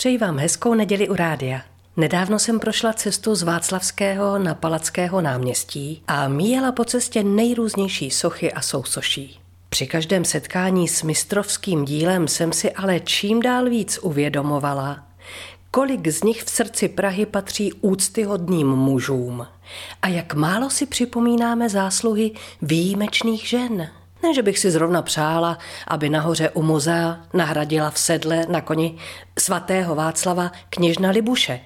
Přeji vám hezkou neděli u rádia. Nedávno jsem prošla cestu z Václavského na Palackého náměstí a míjela po cestě nejrůznější sochy a sousoší. Při každém setkání s mistrovským dílem jsem si ale čím dál víc uvědomovala, kolik z nich v srdci Prahy patří úctyhodným mužům a jak málo si připomínáme zásluhy výjimečných žen. Ne, že bych si zrovna přála, aby nahoře u muzea nahradila v sedle na koni svatého Václava kněžna Libuše.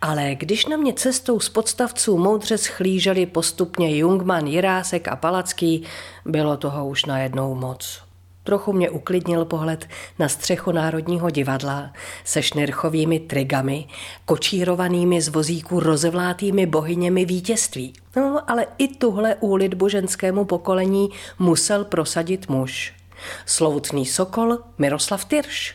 Ale když na mě cestou z podstavců moudře schlíželi postupně Jungman, Jirásek a Palacký, bylo toho už najednou moc. Trochu mě uklidnil pohled na střechu Národního divadla se šnirchovými trigami, kočírovanými z vozíků rozevlátými bohyněmi vítězství. No, ale i tuhle úlitbu ženskému pokolení musel prosadit muž. Sloutný sokol Miroslav Tyrš.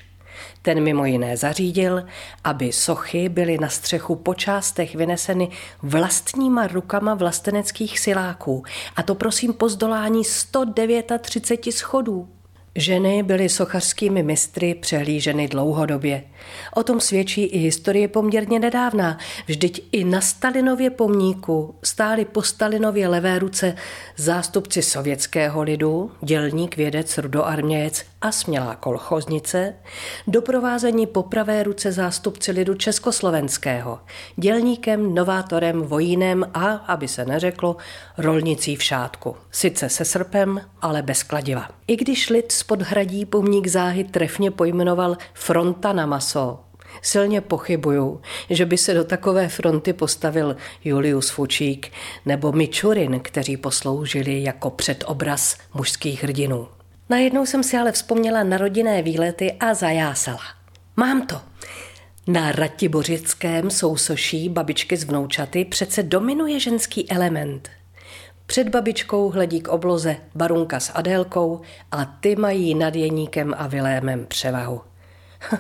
Ten mimo jiné zařídil, aby sochy byly na střechu po částech vyneseny vlastníma rukama vlasteneckých siláků. A to prosím po zdolání 139 schodů. Ženy byly sochařskými mistry přehlíženy dlouhodobě. O tom svědčí i historie poměrně nedávná. Vždyť i na Stalinově pomníku stáli po Stalinově levé ruce zástupci sovětského lidu, dělník, vědec, rudoarmějec a smělá kolchoznice, doprovázení po pravé ruce zástupci lidu československého, dělníkem, novátorem, vojínem a, aby se neřeklo, rolnicí v šátku. Sice se srpem, ale bez kladiva. I když lid podhradí pomník záhy trefně pojmenoval fronta na maso, Silně pochybuju, že by se do takové fronty postavil Julius Fučík nebo Mičurin, kteří posloužili jako předobraz mužských hrdinů. Najednou jsem si ale vzpomněla na rodinné výlety a zajásala. Mám to. Na Ratibořickém sousoší babičky z vnoučaty přece dominuje ženský element. Před babičkou hledí k obloze barunka s Adélkou a ty mají nad Jeníkem a Vilémem převahu.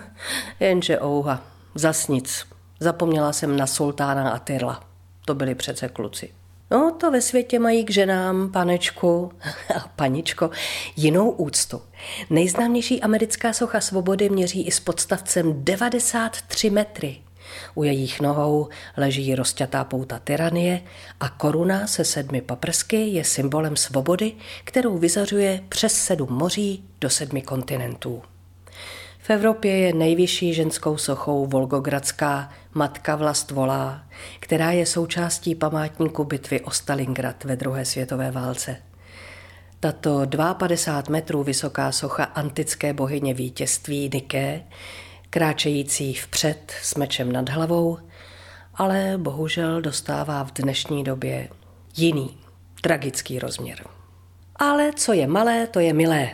Jenže ouha, zas nic. Zapomněla jsem na sultána a Tyrla. To byli přece kluci. No, to ve světě mají k ženám, panečku a paničko, jinou úctu. Nejznámější americká socha svobody měří i s podstavcem 93 metry. U jejich nohou leží rozťatá pouta tyranie a koruna se sedmi paprsky je symbolem svobody, kterou vyzařuje přes sedm moří do sedmi kontinentů. V Evropě je nejvyšší ženskou sochou Volgogradská Matka Vlast volá, která je součástí památníku bitvy o Stalingrad ve druhé světové válce. Tato 52 metrů vysoká socha antické bohyně vítězství Niké, kráčející vpřed s mečem nad hlavou, ale bohužel dostává v dnešní době jiný, tragický rozměr. Ale co je malé, to je milé.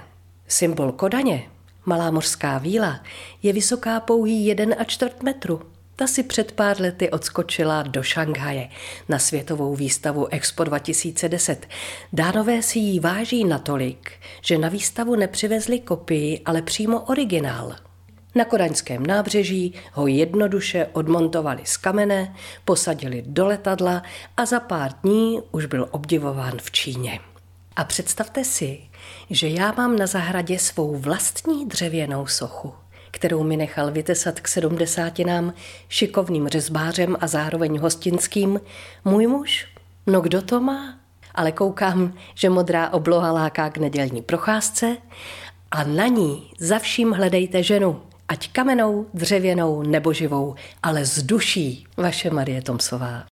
Symbol Kodaně Malá mořská víla je vysoká pouhý jeden a čtvrt metru. Ta si před pár lety odskočila do Šanghaje na světovou výstavu Expo 2010. Dánové si ji váží natolik, že na výstavu nepřivezli kopii, ale přímo originál. Na kodaňském nábřeží ho jednoduše odmontovali z kamene, posadili do letadla a za pár dní už byl obdivován v Číně. A představte si, že já mám na zahradě svou vlastní dřevěnou sochu, kterou mi nechal vytesat k sedmdesátinám šikovným řezbářem a zároveň hostinským můj muž. No kdo to má? Ale koukám, že modrá obloha láká k nedělní procházce a na ní za vším hledejte ženu, ať kamenou, dřevěnou nebo živou, ale z duší. Vaše Marie Tomsová.